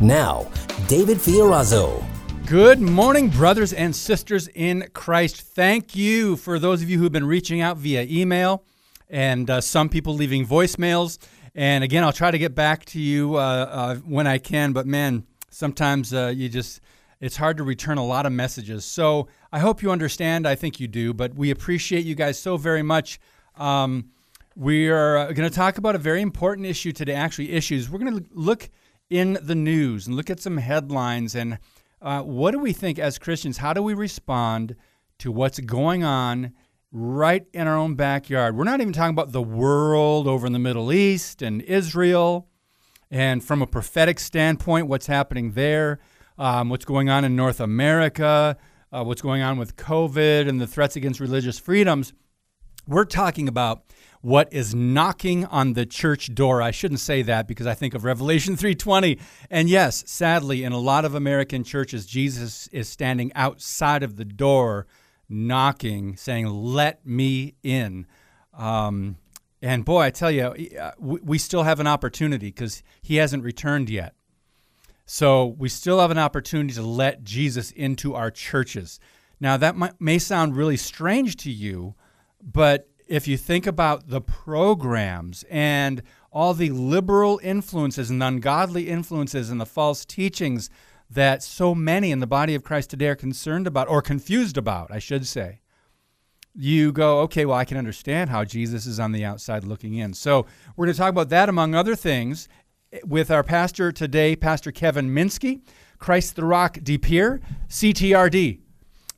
Now, David Fiorazo. Good morning, brothers and sisters in Christ. Thank you for those of you who've been reaching out via email and uh, some people leaving voicemails. And again, I'll try to get back to you uh, uh, when I can, but man, sometimes uh, you just, it's hard to return a lot of messages. So I hope you understand. I think you do, but we appreciate you guys so very much. Um, we are uh, going to talk about a very important issue today, actually, issues. We're going to look in the news and look at some headlines and uh, what do we think as Christians? How do we respond to what's going on right in our own backyard? We're not even talking about the world over in the Middle East and Israel, and from a prophetic standpoint, what's happening there, um, what's going on in North America, uh, what's going on with COVID and the threats against religious freedoms. We're talking about what is knocking on the church door. I shouldn't say that because I think of Revelation 3:20. And yes, sadly, in a lot of American churches, Jesus is standing outside of the door, knocking, saying, "Let me in." Um, and boy, I tell you, uh, we still have an opportunity because he hasn't returned yet. So we still have an opportunity to let Jesus into our churches. Now, that may sound really strange to you, but if you think about the programs and all the liberal influences and ungodly influences and the false teachings that so many in the body of Christ today are concerned about or confused about, I should say, you go, okay, well, I can understand how Jesus is on the outside looking in. So we're going to talk about that, among other things, with our pastor today, Pastor Kevin Minske, Christ the Rock De Pere, CTRD.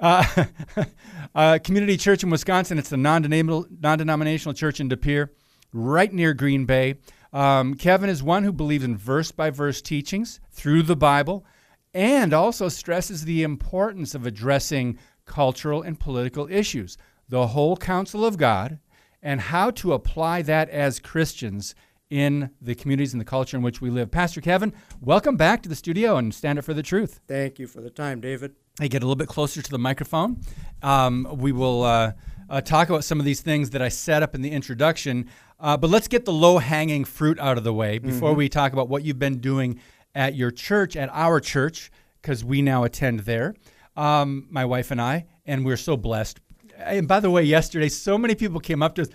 Uh, uh, community church in Wisconsin. It's a non denominational church in De Pere, right near Green Bay. Um, Kevin is one who believes in verse by verse teachings through the Bible and also stresses the importance of addressing cultural and political issues, the whole counsel of God, and how to apply that as Christians in the communities and the culture in which we live. Pastor Kevin, welcome back to the studio and stand up for the truth. Thank you for the time, David. Hey, get a little bit closer to the microphone. Um, we will uh, uh, talk about some of these things that I set up in the introduction. Uh, but let's get the low hanging fruit out of the way before mm-hmm. we talk about what you've been doing at your church, at our church, because we now attend there, um, my wife and I, and we're so blessed. And by the way, yesterday, so many people came up to us.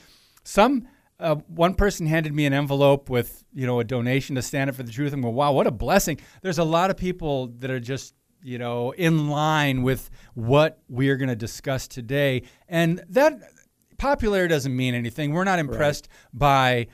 Some uh, one person handed me an envelope with you know a donation to stand up for the truth and go wow what a blessing there's a lot of people that are just you know in line with what we're going to discuss today. And that popularity doesn't mean anything. We're not impressed right. by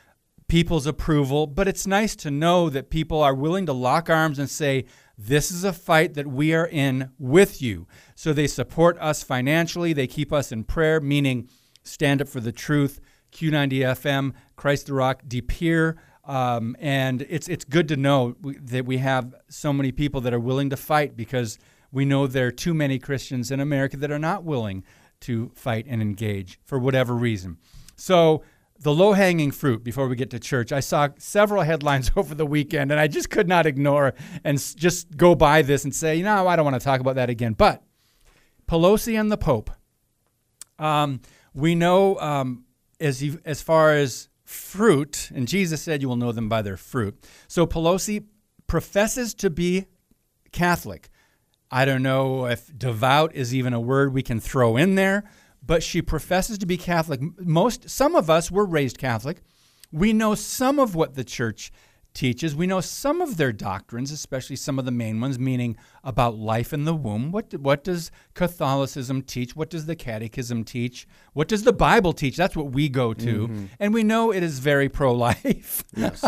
people's approval but it's nice to know that people are willing to lock arms and say this is a fight that we are in with you. So they support us financially. They keep us in prayer meaning stand up for the truth. Q90 FM, Christ the Rock, De Pere. Um, and it's it's good to know that we have so many people that are willing to fight because we know there are too many Christians in America that are not willing to fight and engage for whatever reason. So the low hanging fruit before we get to church. I saw several headlines over the weekend and I just could not ignore and just go by this and say, you know, I don't want to talk about that again. But Pelosi and the Pope. Um, we know um, as, as far as fruit, and Jesus said, You will know them by their fruit. So Pelosi professes to be Catholic. I don't know if devout is even a word we can throw in there, but she professes to be Catholic. Most, some of us were raised Catholic. We know some of what the church teaches. We know some of their doctrines, especially some of the main ones, meaning about life in the womb. What, what does Catholicism teach? What does the Catechism teach? What does the Bible teach? That's what we go to. Mm-hmm. And we know it is very pro life. Yes.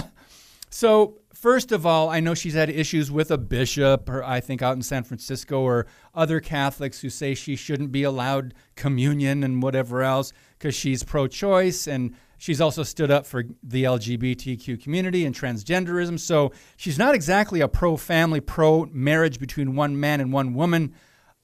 so first of all, I know she's had issues with a bishop, or I think out in San Francisco, or other Catholics who say she shouldn't be allowed communion and whatever else because she's pro choice. And she's also stood up for the LGBTQ community and transgenderism. So she's not exactly a pro family, pro marriage between one man and one woman.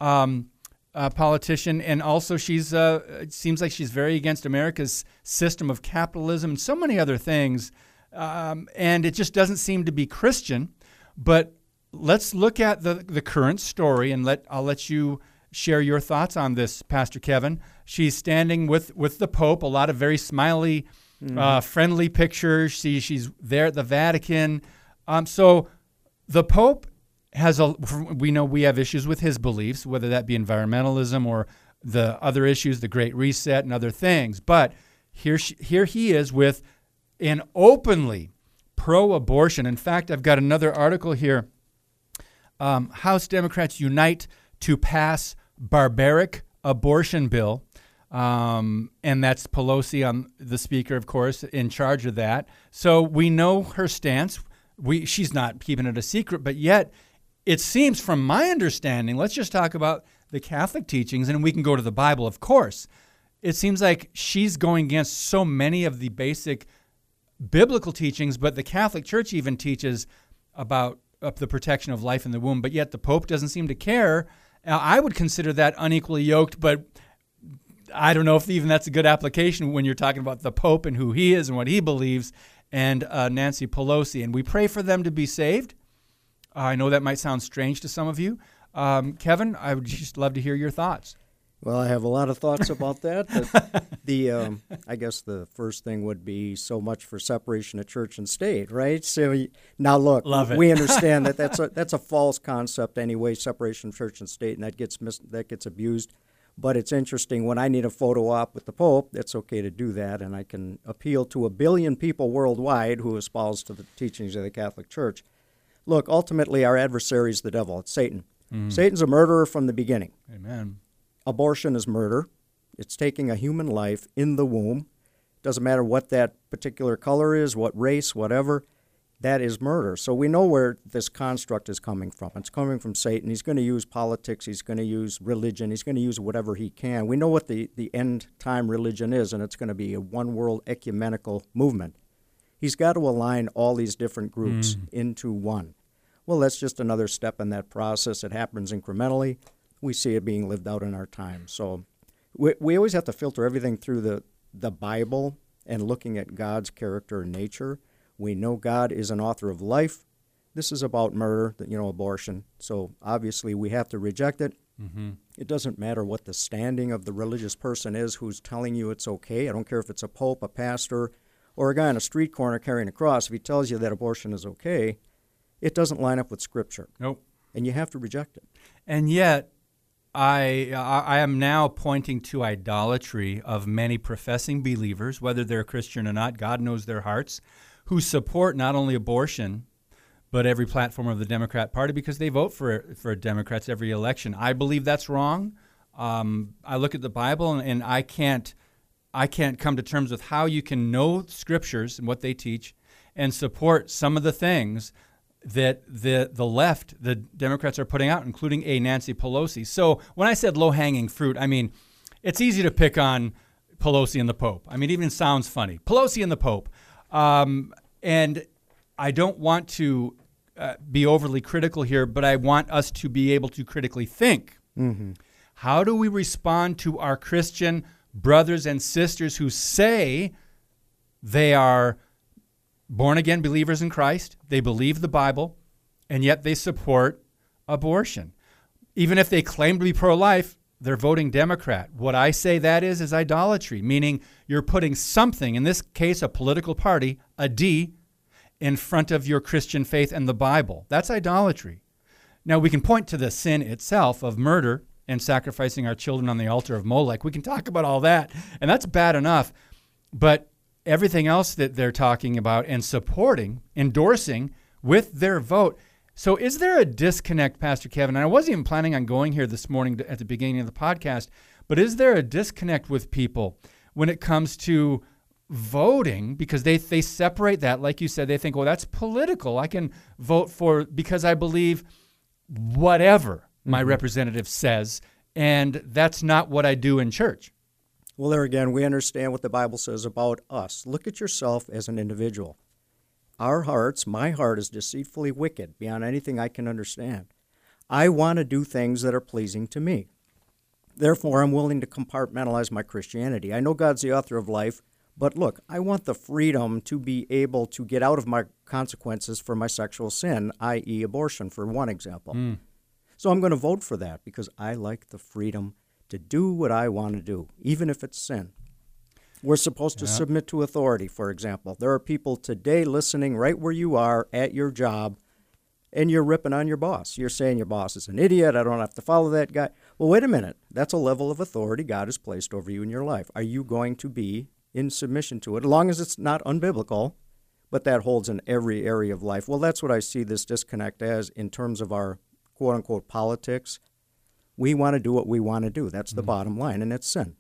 Um, uh, politician, and also she's uh, it seems like she's very against America's system of capitalism and so many other things, um, and it just doesn't seem to be Christian. But let's look at the the current story, and let I'll let you share your thoughts on this, Pastor Kevin. She's standing with with the Pope, a lot of very smiley, mm-hmm. uh, friendly pictures. She she's there at the Vatican. Um, so the Pope has a we know we have issues with his beliefs, whether that be environmentalism or the other issues, the Great Reset and other things. But here she, here he is with an openly pro-abortion. In fact, I've got another article here. Um, House Democrats unite to pass barbaric abortion bill. Um, and that's Pelosi, on the speaker, of course, in charge of that. So we know her stance. We she's not keeping it a secret, but yet it seems, from my understanding, let's just talk about the Catholic teachings, and we can go to the Bible, of course. It seems like she's going against so many of the basic biblical teachings, but the Catholic Church even teaches about uh, the protection of life in the womb, but yet the Pope doesn't seem to care. Now, I would consider that unequally yoked, but I don't know if even that's a good application when you're talking about the Pope and who he is and what he believes, and uh, Nancy Pelosi. And we pray for them to be saved. I know that might sound strange to some of you. Um, Kevin, I would just love to hear your thoughts. Well, I have a lot of thoughts about that. the, um, I guess the first thing would be so much for separation of church and state, right? So now, look, we understand that that's a that's a false concept anyway. Separation of church and state, and that gets mis- that gets abused. But it's interesting when I need a photo op with the Pope, it's okay to do that, and I can appeal to a billion people worldwide who espouse to the teachings of the Catholic Church. Look, ultimately, our adversary is the devil. It's Satan. Mm. Satan's a murderer from the beginning. Amen. Abortion is murder. It's taking a human life in the womb. Doesn't matter what that particular color is, what race, whatever. That is murder. So we know where this construct is coming from. It's coming from Satan. He's going to use politics. He's going to use religion. He's going to use whatever he can. We know what the, the end time religion is, and it's going to be a one world ecumenical movement. He's got to align all these different groups mm. into one. Well, that's just another step in that process. It happens incrementally. We see it being lived out in our time. So we, we always have to filter everything through the, the Bible and looking at God's character and nature. We know God is an author of life. This is about murder, you know, abortion. So obviously we have to reject it. Mm-hmm. It doesn't matter what the standing of the religious person is who's telling you it's okay. I don't care if it's a pope, a pastor, or a guy on a street corner carrying a cross. If he tells you that abortion is okay, it doesn't line up with Scripture. Nope. And you have to reject it. And yet, I, I am now pointing to idolatry of many professing believers, whether they're Christian or not, God knows their hearts, who support not only abortion, but every platform of the Democrat Party because they vote for, for Democrats every election. I believe that's wrong. Um, I look at the Bible and, and I can't I can't come to terms with how you can know scriptures and what they teach and support some of the things that the the left, the Democrats are putting out, including a Nancy Pelosi. So when I said low hanging fruit, I mean it's easy to pick on Pelosi and the Pope. I mean, even sounds funny. Pelosi and the Pope, um, and I don't want to uh, be overly critical here, but I want us to be able to critically think. Mm-hmm. How do we respond to our Christian brothers and sisters who say they are born again believers in Christ, they believe the Bible, and yet they support abortion. Even if they claim to be pro life, they're voting Democrat. What I say that is is idolatry, meaning you're putting something, in this case a political party, a D, in front of your Christian faith and the Bible. That's idolatry. Now we can point to the sin itself of murder and sacrificing our children on the altar of Molech. We can talk about all that, and that's bad enough. But everything else that they're talking about and supporting, endorsing with their vote. So, is there a disconnect, Pastor Kevin? And I wasn't even planning on going here this morning at the beginning of the podcast, but is there a disconnect with people when it comes to voting because they they separate that like you said they think well that's political I can vote for because I believe whatever my Mm-hmm. representative says and that's not what I do in church. Well, there again, we understand what the Bible says about us. Look at yourself as an individual. Our hearts, my heart, is deceitfully wicked beyond anything I can understand. I want to do things that are pleasing to me. Therefore, I'm willing to compartmentalize my Christianity. I know God's the author of life, but look, I want the freedom to be able to get out of my consequences for my sexual sin, i.e., abortion, for one example. Hmm. So I'm going to vote for that because I like the freedom to do what I want to do, even if it's sin. We're supposed to submit to authority, for example. There are people today listening right where you are at your job, and you're ripping on your boss. You're saying your boss is an idiot. I don't have to follow that guy. Well, wait a minute. That's a level of authority God has placed over you in your life. Are you going to be in submission to it, as long as it's not unbiblical? But that holds in every area of life. Well, that's what I see this disconnect as in terms of our quote unquote politics. We want to do what we want to do. That's the bottom line, and it's sin.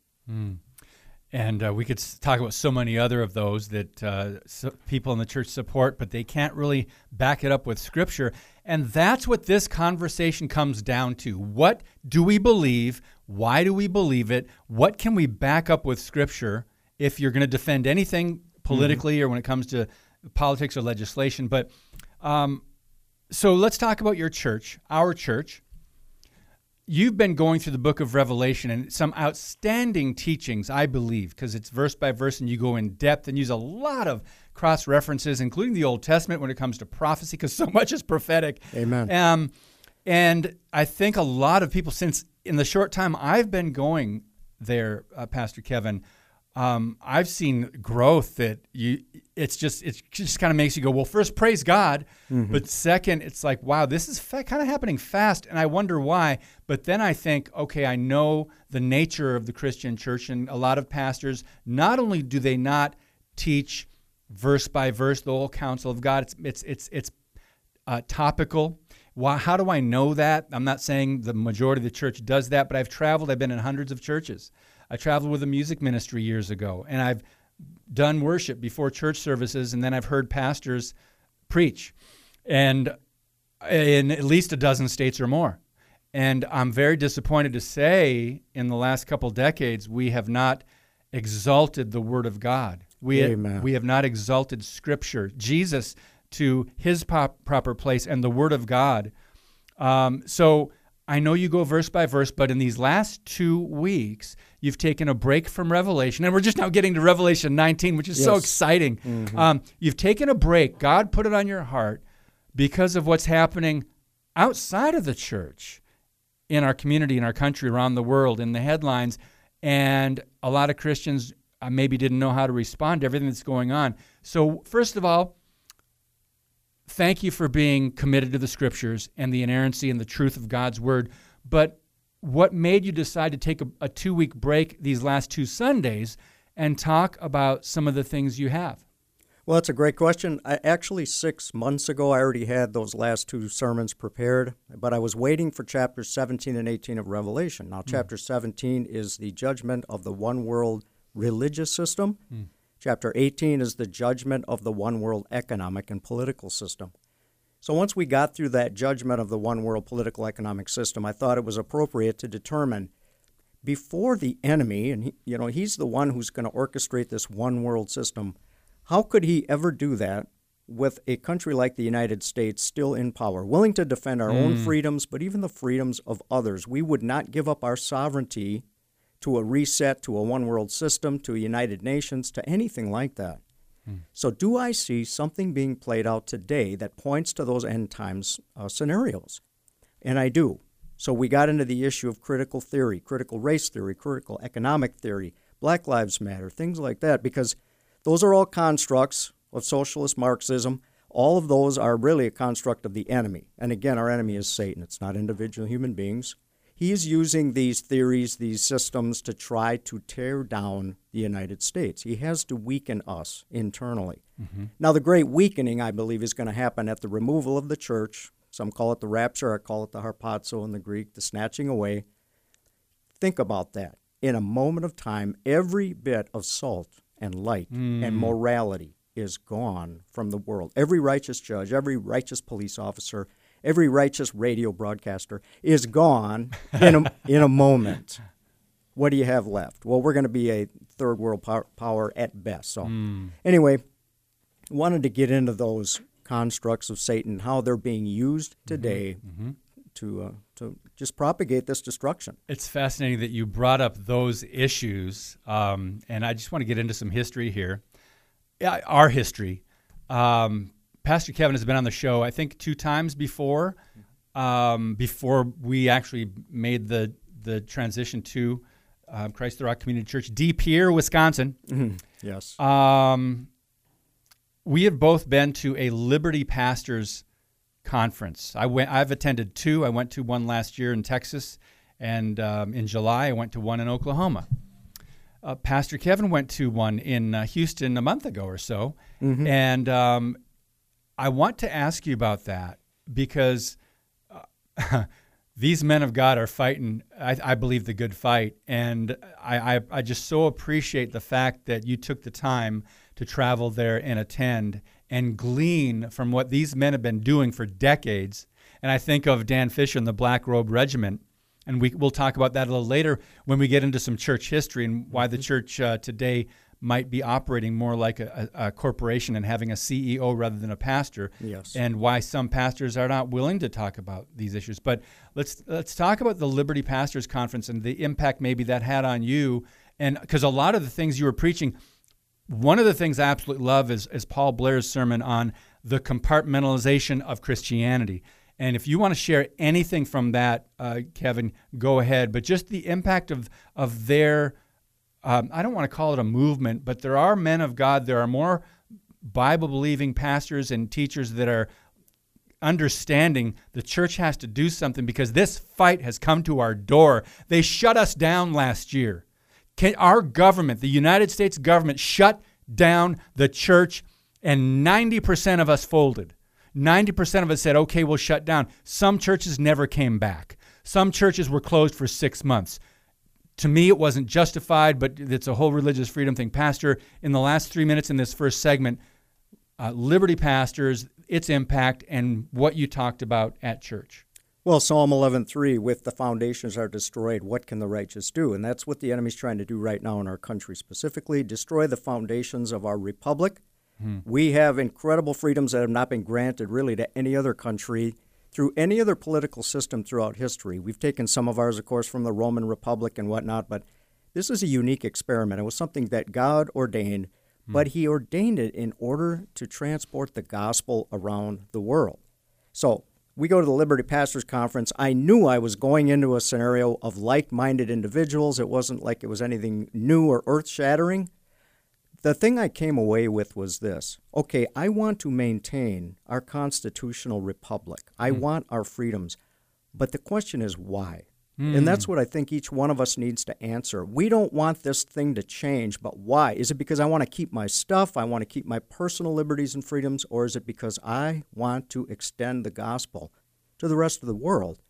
And uh, we could talk about so many other of those that uh, so people in the church support, but they can't really back it up with Scripture. And that's what this conversation comes down to. What do we believe? Why do we believe it? What can we back up with Scripture if you're going to defend anything politically or when it comes to politics or legislation? But um, so let's talk about your church, our church you've been going through the book of Revelation and some outstanding teachings, I believe, because it's verse by verse and you go in depth and use a lot of cross references, including the Old Testament when it comes to prophecy, because so much is prophetic. Amen. Um, and I think a lot of people, since in the short time I've been going there, uh, Pastor Kevin, um, I've seen growth that you. It's just it just kind of makes you go, well, first praise God, but second, it's like, wow, this is fa- kind of happening fast, and I wonder why. But then I think, okay, I know the nature of the Christian church, and a lot of pastors not only do they not teach verse by verse the whole counsel of God, it's it's it's it's uh, topical. Why, how do I know that? I'm not saying the majority of the church does that, but I've traveled. I've been in hundreds of churches. I traveled with a music ministry years ago, and I've done worship before church services, and then I've heard pastors preach, and in at least a dozen states or more. And I'm very disappointed to say, in the last couple decades, we have not exalted the Word of God. We, Amen. we have not exalted Scripture, Jesus to his pop, proper place, and the Word of God. Um, so I know you go verse by verse, but in these last two weeks, you've taken a break from Revelation, and we're just now getting to Revelation 19, which is so Yes. exciting. Um, you've taken a break. God put it on your heart because of what's happening outside of the church in our community, in our country, around the world, in the headlines. And a lot of Christians uh, maybe didn't know how to respond to everything that's going on. So, first of all, thank you for being committed to the scriptures and the inerrancy and the truth of God's word. But what made you decide to take a, a two week break these last two Sundays and talk about some of the things you have? Well, that's a great question. I, actually, six months ago, I already had those last two sermons prepared, but I was waiting for chapters 17 and 18 of Revelation. Now, hmm. chapter 17 is the judgment of the one world religious system. Hmm. Chapter 18 is the judgment of the one world economic and political system. So once we got through that judgment of the one world political economic system, I thought it was appropriate to determine before the enemy, and he, you know he's the one who's going to orchestrate this one world system. How could he ever do that with a country like the United States still in power, willing to defend our own hmm. freedoms, but even the freedoms of others? We would not give up our sovereignty to a reset, to a one world system, to a United Nations, to anything like that. So, do I see something being played out today that points to those end times uh, scenarios? And I do. So, we got into the issue of critical theory, critical race theory, critical economic theory, Black Lives Matter, things like that, because those are all constructs of socialist Marxism. All of those are really a construct of the enemy. And again, our enemy is Satan, it's not individual human beings. He's using these theories, these systems to try to tear down the United States. He has to weaken us internally. Mm-hmm. Now, the great weakening, I believe, is going to happen at the removal of the church. Some call it the rapture, I call it the harpazo in the Greek, the snatching away. Think about that. In a moment of time, every bit of salt and light and mm. morality is gone from the world. Every righteous judge, every righteous police officer, every righteous radio broadcaster is gone in a, in a moment. What do you have left? Well, we're going to be a third world power, power at best. So, anyway, wanted to get into those constructs of Satan, how they're being used today to uh, to just propagate this destruction. It's fascinating that you brought up those issues, um, and I just want to get into some history here. Our history. Um, Pastor Kevin has been on the show, I think, two times before. Um, before we actually made the the transition to um, Christ the Rock Community Church, De Pere, Wisconsin. Yes. Um, we have both been to a Liberty Pastors conference. I went. I've attended two. I went to one last year in Texas, and um, in July I went to one in Oklahoma. Uh, Pastor Kevin went to one in uh, Houston a month ago or so, and um, I want to ask you about that because uh, these men of God are fighting, I, I believe, the good fight. And I, I, I just so appreciate the fact that you took the time to travel there and attend and glean from what these men have been doing for decades. And I think of Dan Fisher and the Black Robe Regiment. And we, we'll talk about that a little later when we get into some church history and why the church uh, today might be operating more like a, a, corporation and having a CEO rather than a pastor Yes. and why some pastors are not willing to talk about these issues. But let's let's talk about the Liberty Pastors Conference and the impact maybe that had on you. And because a lot of the things you were preaching, one of the things I absolutely love is, is Paul Blair's sermon on the compartmentalization of Christianity. And if you want to share anything from that, uh, Kevin, go ahead. But just the impact of of their, um, I don't want to call it a movement, but there are men of God. There are more Bible believing pastors and teachers that are understanding the church has to do something because this fight has come to our door. They shut us down last year. Can, our government, the United States government, shut down the church, and 90% of us folded. 90% of us said, okay, we'll shut down. Some churches never came back. Some churches were closed for six months. To me, it wasn't justified, but it's a whole religious freedom thing. Pastor, in the last three minutes in this first segment, uh, Liberty Pastors, its impact, and what you talked about at church. Well, Psalm 11:3, with the foundations are destroyed, what can the righteous do? And that's what the enemy's trying to do right now in our country specifically, destroy the foundations of our republic. We have incredible freedoms that have not been granted really to any other country through any other political system throughout history. We've taken some of ours, of course, from the Roman Republic and whatnot, but this is a unique experiment. It was something that God ordained, hmm. but He ordained it in order to transport the gospel around the world. So we go to the Liberty Pastors Conference. I knew I was going into a scenario of like minded individuals. It wasn't like it was anything new or earth shattering. The thing I came away with was this okay, I want to maintain our constitutional republic, I hmm. want our freedoms. But the question is why? And hmm. that's what I think each one of us needs to answer. We don't want this thing to change, but why? Is it because I want to keep my stuff? I want to keep my personal liberties and freedoms? Or is it because I want to extend the gospel to the rest of the world?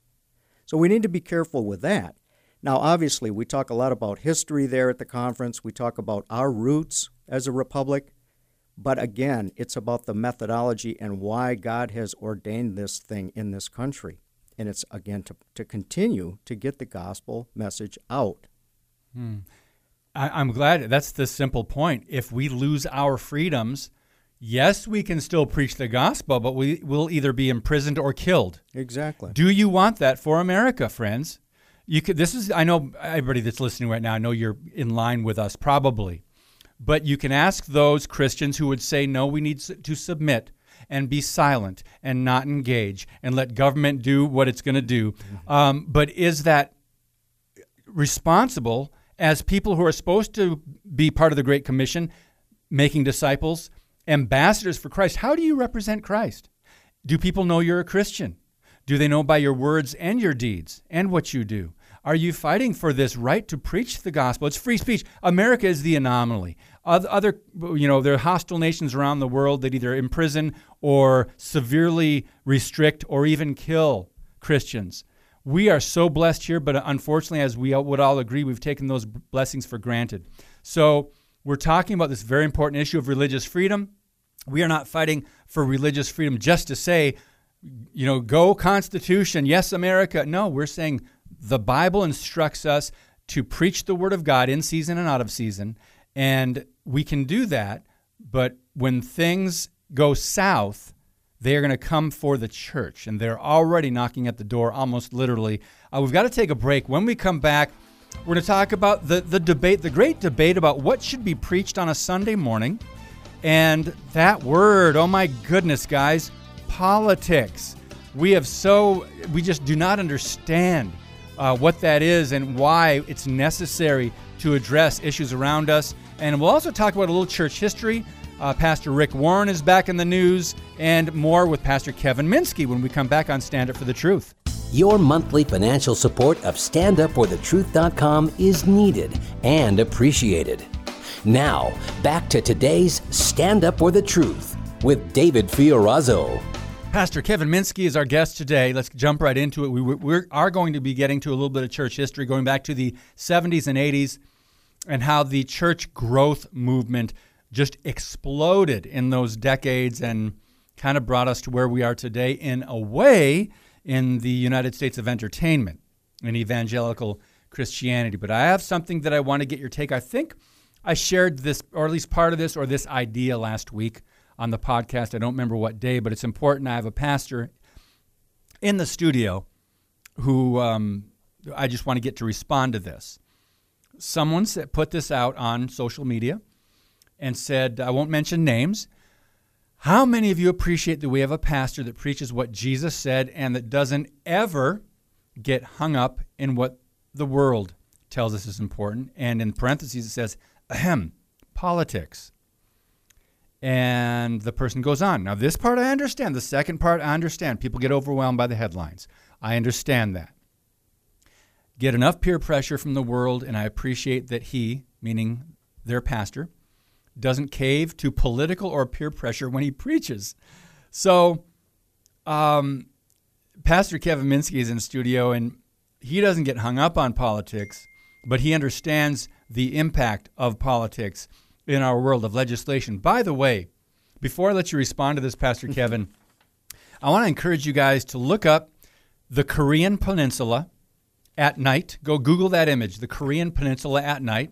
So we need to be careful with that. Now, obviously, we talk a lot about history there at the conference. We talk about our roots as a republic. But again, it's about the methodology and why God has ordained this thing in this country. And it's, again, to, to continue to get the gospel message out. Hmm. I, I'm glad that's the simple point. If we lose our freedoms, yes, we can still preach the gospel, but we will either be imprisoned or killed. Exactly. Do you want that for America, friends? You could. This is. I know everybody that's listening right now. I know you're in line with us, probably, but you can ask those Christians who would say, "No, we need to submit and be silent and not engage and let government do what it's going to do." Um, but is that responsible as people who are supposed to be part of the Great Commission, making disciples, ambassadors for Christ? How do you represent Christ? Do people know you're a Christian? Do they know by your words and your deeds and what you do? Are you fighting for this right to preach the gospel? It's free speech. America is the anomaly. Other, you know, there are hostile nations around the world that either imprison or severely restrict or even kill Christians. We are so blessed here, but unfortunately, as we would all agree, we've taken those blessings for granted. So We're talking about this very important issue of religious freedom. We are not fighting for religious freedom just to say, you know, go Constitution, yes, America. No, we're saying the Bible instructs us to preach the Word of God in season and out of season. And we can do that, but when things go south, they are going to come for the church, and they're already knocking at the door, almost literally. Uh, we've got to take a break. When we come back, we're going to talk about the, the debate, the great debate about what should be preached on a Sunday morning. And that word, oh my goodness, guys, politics. We have so, we just do not understand uh, what that is and why it's necessary to address issues around us. And we'll also talk about a little church history. Uh, Pastor Rick Warren is back in the news, and more with Pastor Kevin Minske when we come back on Stand Up for the Truth. Your monthly financial support of StandUpForTheTruth.com is needed and appreciated. Now, back to today's Stand Up for the Truth with David Fiorazo. Pastor Kevin Minske is our guest today. Let's jump right into it. We, we are going to be getting to a little bit of church history, going back to the 70s and 80s, and how the church growth movement just exploded in those decades and kind of brought us to where we are today in a way in the United States of entertainment and evangelical Christianity. But I have something that I want to get your take. I think I shared this, or at least part of this, or this idea last week on the podcast. I don't remember what day, but it's important. I have a pastor in the studio who um, I just want to get to respond to this. Someone said, put this out on social media and said, I won't mention names. How many of you appreciate that we have a pastor that preaches what Jesus said and that doesn't ever get hung up in what the world tells us is important? And in parentheses, it says, ahem, politics. And the person goes on. Now, this part I understand. The second part I understand. People get overwhelmed by the headlines. I understand that. Get enough peer pressure from the world, and I appreciate that he, meaning their pastor, doesn't cave to political or peer pressure when he preaches. So, um, Pastor Kevin Minske is in studio, and he doesn't get hung up on politics, but he understands the impact of politics in our world of legislation. By the way, before I let you respond to this, Pastor Kevin, I want to encourage you guys to look up the Korean Peninsula at night. Go Google that image, the Korean Peninsula at night.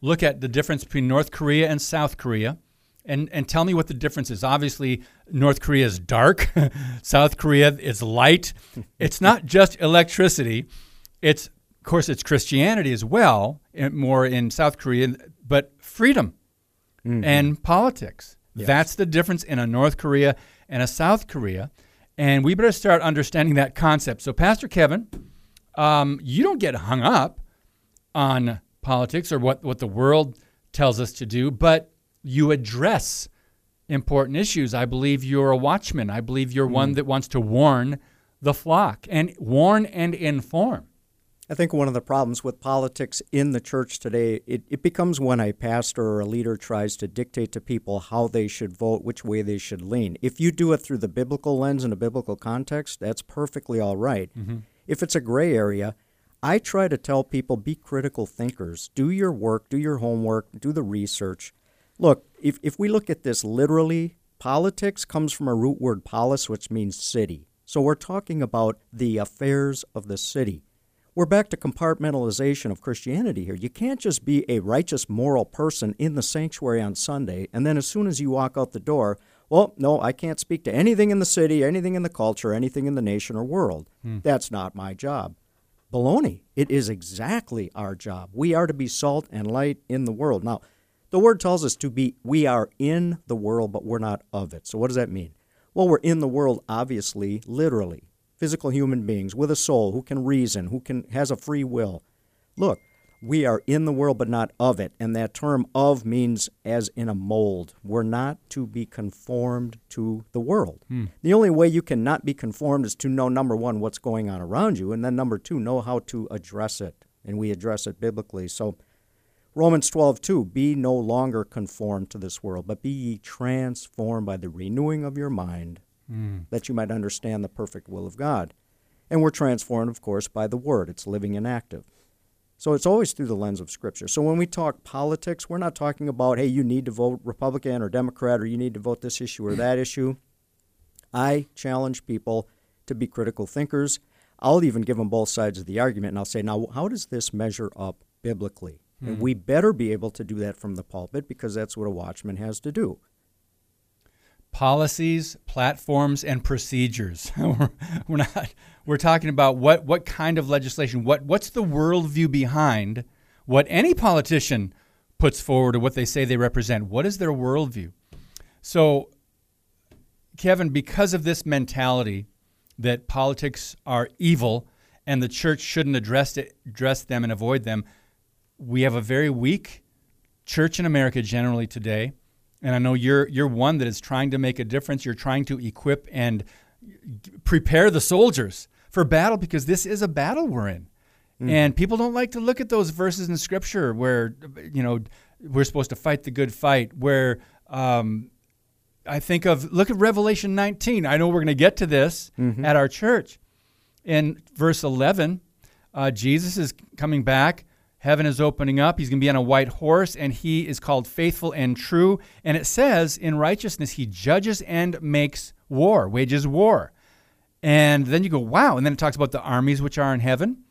Look at the difference between North Korea and South Korea. And, and tell me what the difference is. Obviously, North Korea is dark, South Korea is light. It's not just electricity, it's, of course, it's Christianity as well, more in South Korea, but freedom mm-hmm. and politics. Yes. That's the difference in a North Korea and a South Korea. And we better start understanding that concept. So, Pastor Kevin, um, you don't get hung up on politics or what, what the world tells us to do, but you address important issues. I believe you're a watchman. I believe you're mm. one that wants to warn the flock and warn and inform. I think one of the problems with politics in the church today, it, it becomes when a pastor or a leader tries to dictate to people how they should vote, which way they should lean. If you do it through the biblical lens and a biblical context, that's perfectly all right. mm-hmm. If it's a gray area, I try to tell people be critical thinkers. Do your work, do your homework, do the research. Look, if, if we look at this literally, politics comes from a root word polis, which means city. So we're talking about the affairs of the city we're back to compartmentalization of Christianity here. You can't just be a righteous, moral person in the sanctuary on Sunday, and then as soon as you walk out the door, well, no, I can't speak to anything in the city, anything in the culture, anything in the nation or world. Hmm. That's not my job. Baloney. It is exactly our job. We are to be salt and light in the world. Now, the word tells us to be, we are in the world, but we're not of it. So, what does that mean? Well, we're in the world, obviously, literally physical human beings with a soul who can reason, who can has a free will. Look, we are in the world but not of it, and that term of means as in a mold. We're not to be conformed to the world. Hmm. The only way you can not be conformed is to know number 1 what's going on around you and then number 2 know how to address it. And we address it biblically. So Romans 12, 2, be no longer conformed to this world, but be ye transformed by the renewing of your mind, mm. that you might understand the perfect will of God. And we're transformed, of course, by the Word. It's living and active. So it's always through the lens of Scripture. So when we talk politics, we're not talking about, hey, you need to vote Republican or Democrat or you need to vote this issue or that issue. I challenge people to be critical thinkers. I'll even give them both sides of the argument and I'll say, now, how does this measure up biblically? Mm-hmm. And we better be able to do that from the pulpit because that's what a watchman has to do. Policies, platforms, and procedures. we're, not. We're talking about what what kind of legislation. What what's the worldview behind what any politician puts forward or what they say they represent. What is their worldview? So, Kevin, because of this mentality that politics are evil and the church shouldn't address it, address them and avoid them, we have a very weak church in America generally today. And I know you're you're one that is trying to make a difference. You're trying to equip and prepare the soldiers for battle because this is a battle we're in. Mm. And people don't like to look at those verses in scripture where you know we're supposed to fight the good fight where um, I think of look at Revelation 19. I know we're going to get to this mm-hmm. at our church. In verse 11, uh, Jesus is coming back Heaven is opening up. He's going to be on a white horse, and he is called faithful and true. And it says, in righteousness, he judges and makes war, wages war. And then you go, wow. And then it talks about the armies which are in heaven.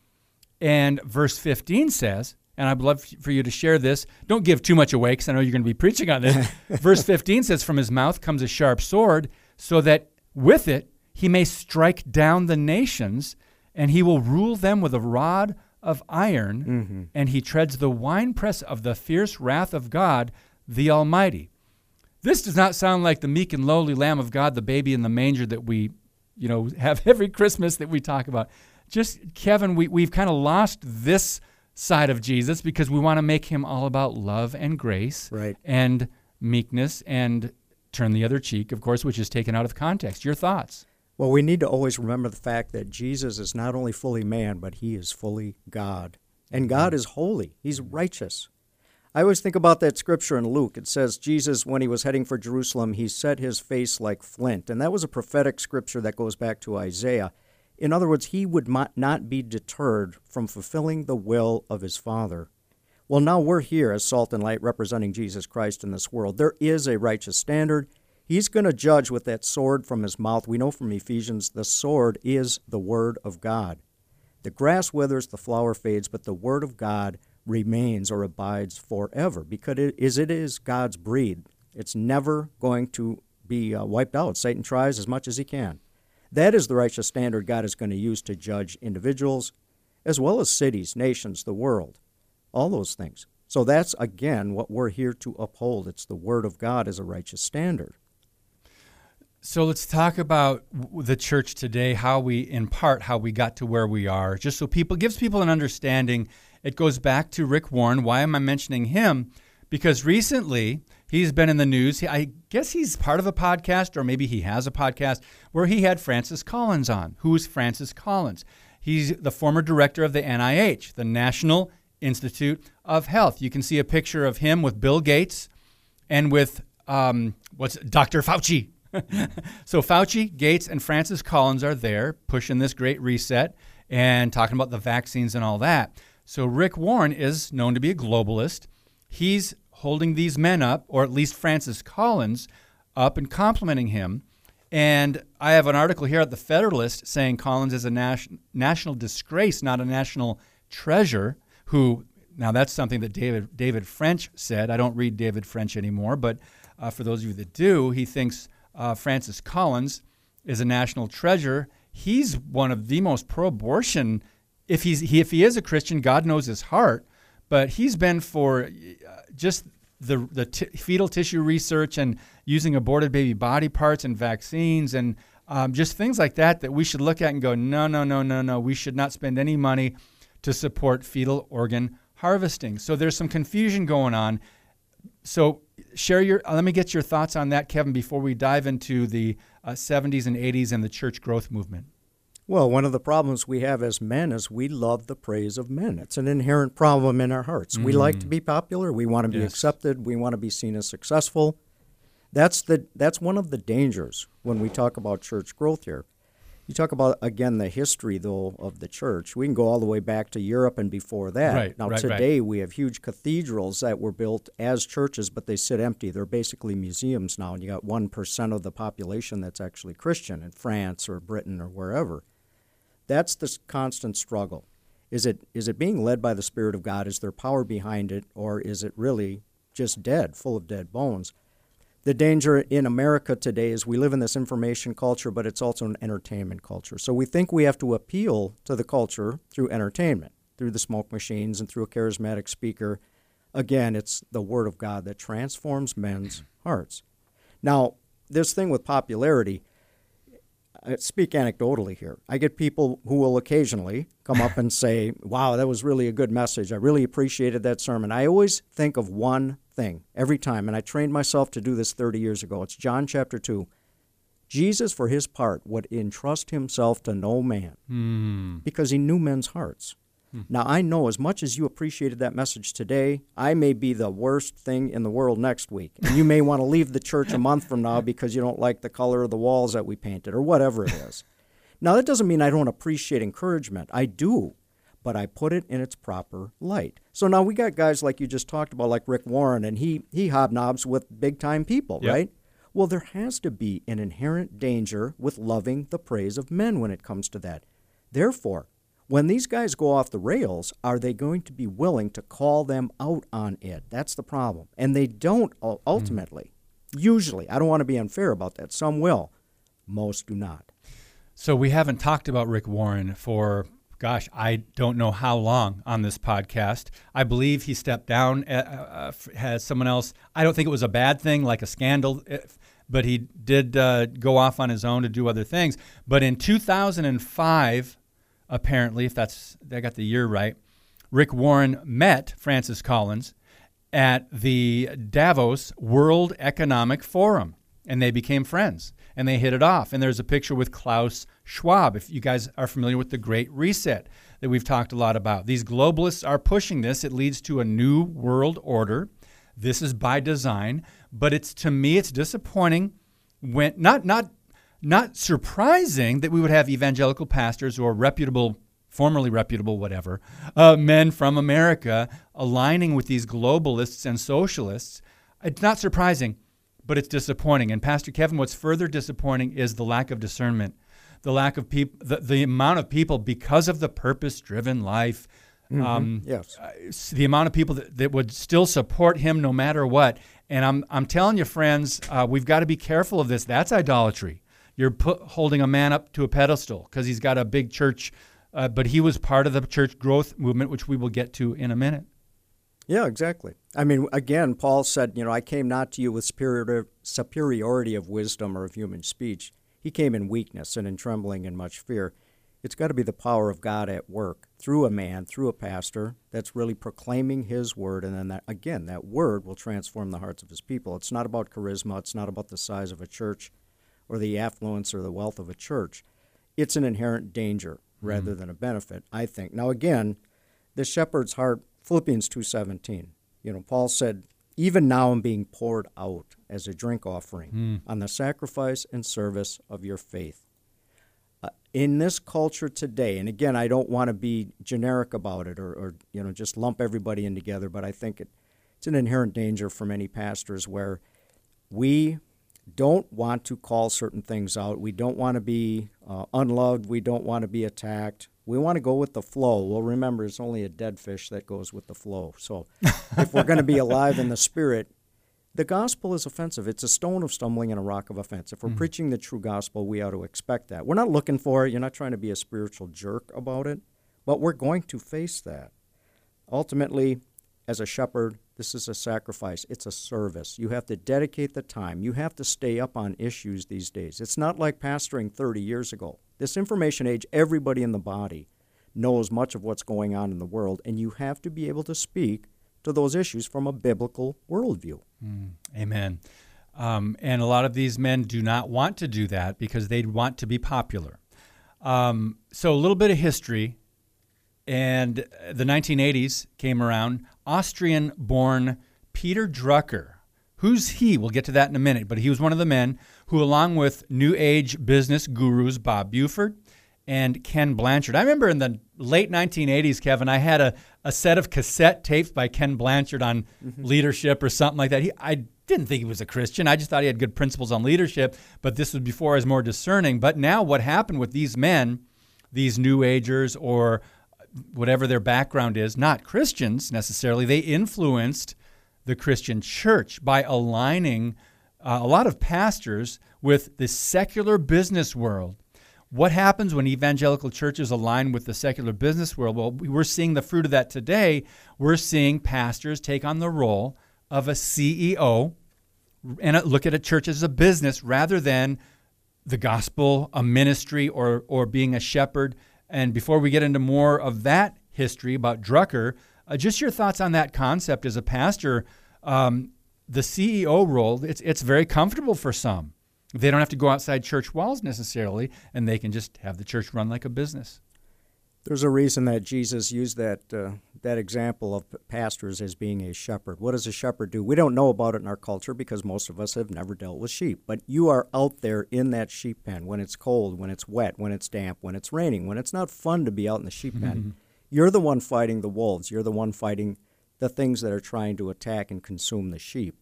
And verse 15 says, and I'd love for you to share this. Don't give too much away because I know you're going to be preaching on this. verse 15 says, From his mouth comes a sharp sword, so that with it he may strike down the nations, and he will rule them with a rod of iron, mm-hmm. and he treads the winepress of the fierce wrath of God, the Almighty. This does not sound like the meek and lowly Lamb of God, the baby in the manger that we, you know, have every Christmas that we talk about. Just, Kevin, we, we've kind of lost this side of Jesus because we want to make him all about love and grace right. and meekness and turn the other cheek, of course, which is taken out of context. Your thoughts? Well, we need to always remember the fact that Jesus is not only fully man, but he is fully God. And God mm-hmm. is holy, he's righteous. I always think about that scripture in Luke. It says, Jesus, when he was heading for Jerusalem, he set his face like flint. And that was a prophetic scripture that goes back to Isaiah. In other words, he would not be deterred from fulfilling the will of his Father. Well, now we're here as salt and light representing Jesus Christ in this world. There is a righteous standard. He's going to judge with that sword from his mouth. We know from Ephesians the sword is the word of God. The grass withers, the flower fades, but the word of God remains or abides forever because it is, it is God's breed. It's never going to be uh, wiped out. Satan tries as much as he can. That is the righteous standard God is going to use to judge individuals as well as cities, nations, the world, all those things. So that's, again, what we're here to uphold. It's the Word of God as a righteous standard. So let's talk about the church today, how we, in part, how we got to where we are, just so people gives people an understanding. It goes back to Rick Warren. Why am I mentioning him? Because recently he's been in the news. I guess he's part of a podcast, or maybe he has a podcast where he had Francis Collins on. Who's Francis Collins? He's the former director of the NIH, the National Institute of Health. You can see a picture of him with Bill Gates and with um, what's Dr. Fauci so Fauci, Gates, and Francis Collins are there pushing this great reset and talking about the vaccines and all that. So Rick Warren is known to be a globalist. He's holding these men up, or at least Francis Collins, up and complimenting him. And I have an article here at the Federalist saying Collins is a nas- national disgrace, not a national treasure. Who now that's something that David David French said. I don't read David French anymore, but uh, for those of you that do, he thinks uh, Francis Collins is a national treasure. He's one of the most pro-abortion. If he's he, if he is a Christian, God knows his heart. But he's been for uh, just the the t- fetal tissue research and using aborted baby body parts and vaccines and um, just things like that that we should look at and go, no, no, no, no, no. We should not spend any money to support fetal organ harvesting. So there's some confusion going on. So share your. Uh, let me get your thoughts on that, Kevin, before we dive into the uh, 70s and 80s and the church growth movement. Well, one of the problems we have as men is we love the praise of men. It's an inherent problem in our hearts. Mm. We like to mm. be popular. We want to be yes. accepted. We want to be seen as successful. That's the that's one of the dangers when we talk about church growth here. You talk about again the history though of the church. We can go all the way back to Europe and before that. Right, now right, today we have huge cathedrals that were built as churches, but they sit empty. They're basically museums now, and you got one percent of the population that's actually Christian in France or Britain or wherever. That's the constant struggle. Is it is it being led by the Spirit of God? Is there power behind it, or is it really just dead, full of dead bones? The danger in America today is we live in this information culture, but it's also an entertainment culture. So we think we have to appeal to the culture through entertainment, through the smoke machines and through a charismatic speaker. Again, it's the Word of God that transforms men's hearts. Now, this thing with popularity, I speak anecdotally here. I get people who will occasionally come up and say, Wow, that was really a good message. I really appreciated that sermon. I always think of one thing every time, and I trained myself to do this 30 years ago. It's John chapter 2. Jesus, for his part, would entrust himself to no man mm. because he knew men's hearts. Mm. Now, I know as much as you appreciated that message today, I may be the worst thing in the world next week. And you may want to leave the church a month from now because you don't like the color of the walls that we painted or whatever it is. now, that doesn't mean I don't appreciate encouragement. I do but I put it in its proper light. So now we got guys like you just talked about, like Rick Warren, and he he hobnobs with big time people, yep. right? Well, there has to be an inherent danger with loving the praise of men when it comes to that. Therefore, when these guys go off the rails, are they going to be willing to call them out on it? That's the problem. And they don't ultimately. Mm. Usually. I don't want to be unfair about that. Some will. Most do not. So we haven't talked about Rick Warren for gosh, I don't know how long on this podcast. I believe he stepped down, uh, uh, has someone else. I don't think it was a bad thing, like a scandal, but he did uh, go off on his own to do other things. But in 2005, apparently, if that's I got the year right, Rick Warren met Francis Collins at the Davos World Economic Forum, and they became friends and they hit it off. And there's a picture with Klaus Schwab, if you guys are familiar with the Great Reset that we've talked a lot about. These globalists are pushing this. It leads to a new world order. This is by design, but it's to me it's disappointing when not not not surprising that we would have evangelical pastors or reputable formerly reputable whatever uh, men from America aligning with these globalists and socialists. It's not surprising but it's disappointing. And Pastor Kevin, what's further disappointing is the lack of discernment, the lack of people, the, the amount of people because of the purpose-driven life. Mm-hmm. Um, yes, uh, the amount of people that, that, would still support him no matter what. And I'm I'm telling you, friends, uh, we've got to be careful of this. That's idolatry. You're put, holding a man up to a pedestal because he's got a big church, uh, but he was part of the church growth movement, which we will get to in a minute. Yeah, exactly. I mean, again, Paul said, you know, I came not to you with superior, superiority of wisdom or of human speech. He came in weakness and in trembling and much fear. It's got to be the power of God at work through a man, through a pastor that's really proclaiming his word. And then, that, again, that word will transform the hearts of his people. It's not about charisma, it's not about the size of a church or the affluence or the wealth of a church. It's an inherent danger rather mm-hmm. than a benefit, I think. Now, again, the shepherd's heart Philippians 2:17. You know, Paul said, "Even now I'm being poured out as a drink offering mm. on the sacrifice and service of your faith." Uh, in this culture today, and again, I don't want to be generic about it or, or, you know just lump everybody in together, but I think it, it's an inherent danger for many pastors where we don't want to call certain things out. We don't want to be uh, unloved. We don't want to be attacked. We want to go with the flow. Well, remember, it's only a dead fish that goes with the flow. So if we're going to be alive in the spirit, the gospel is offensive. It's a stone of stumbling and a rock of offense. If we're mm-hmm. preaching the true gospel, we ought to expect that. We're not looking for it. You're not trying to be a spiritual jerk about it, but we're going to face that. Ultimately, as a shepherd, this is a sacrifice. It's a service. You have to dedicate the time. You have to stay up on issues these days. It's not like pastoring 30 years ago. This information age, everybody in the body knows much of what's going on in the world, and you have to be able to speak to those issues from a biblical worldview. Mm, amen. Um, and a lot of these men do not want to do that because they want to be popular. Um, so, a little bit of history. And the 1980s came around. Austrian born Peter Drucker Who's he? We'll get to that in a minute. But he was one of the men who, along with New Age business gurus Bob Buford and Ken Blanchard, I remember in the late 1980s, Kevin, I had a, a set of cassette tapes by Ken Blanchard on mm-hmm. leadership or something like that. He, I didn't think he was a Christian. I just thought he had good principles on leadership, but this was before I was more discerning. But now, what happened with these men, these New Agers or whatever their background is, not Christians necessarily, they influenced the Christian church by aligning uh, a lot of pastors with the secular business world. What happens when evangelical churches align with the secular business world? Well, we're seeing the fruit of that today. We're seeing pastors take on the role of a CEO and look at a church as a business rather than the gospel, a ministry, or, or being a shepherd. And before we get into more of that history about Drucker, uh, just your thoughts on that concept as a pastor. Um, the CEO role, it's, it's very comfortable for some. They don't have to go outside church walls necessarily, and they can just have the church run like a business. There's a reason that Jesus used that uh, that example of pastors as being a shepherd. What does a shepherd do? We don't know about it in our culture because most of us have never dealt with sheep. But you are out there in that sheep pen when it's cold, when it's wet, when it's damp, when it's raining, when it's not fun to be out in the sheep pen. Mm-hmm. You're the one fighting the wolves. You're the one fighting the things that are trying to attack and consume the sheep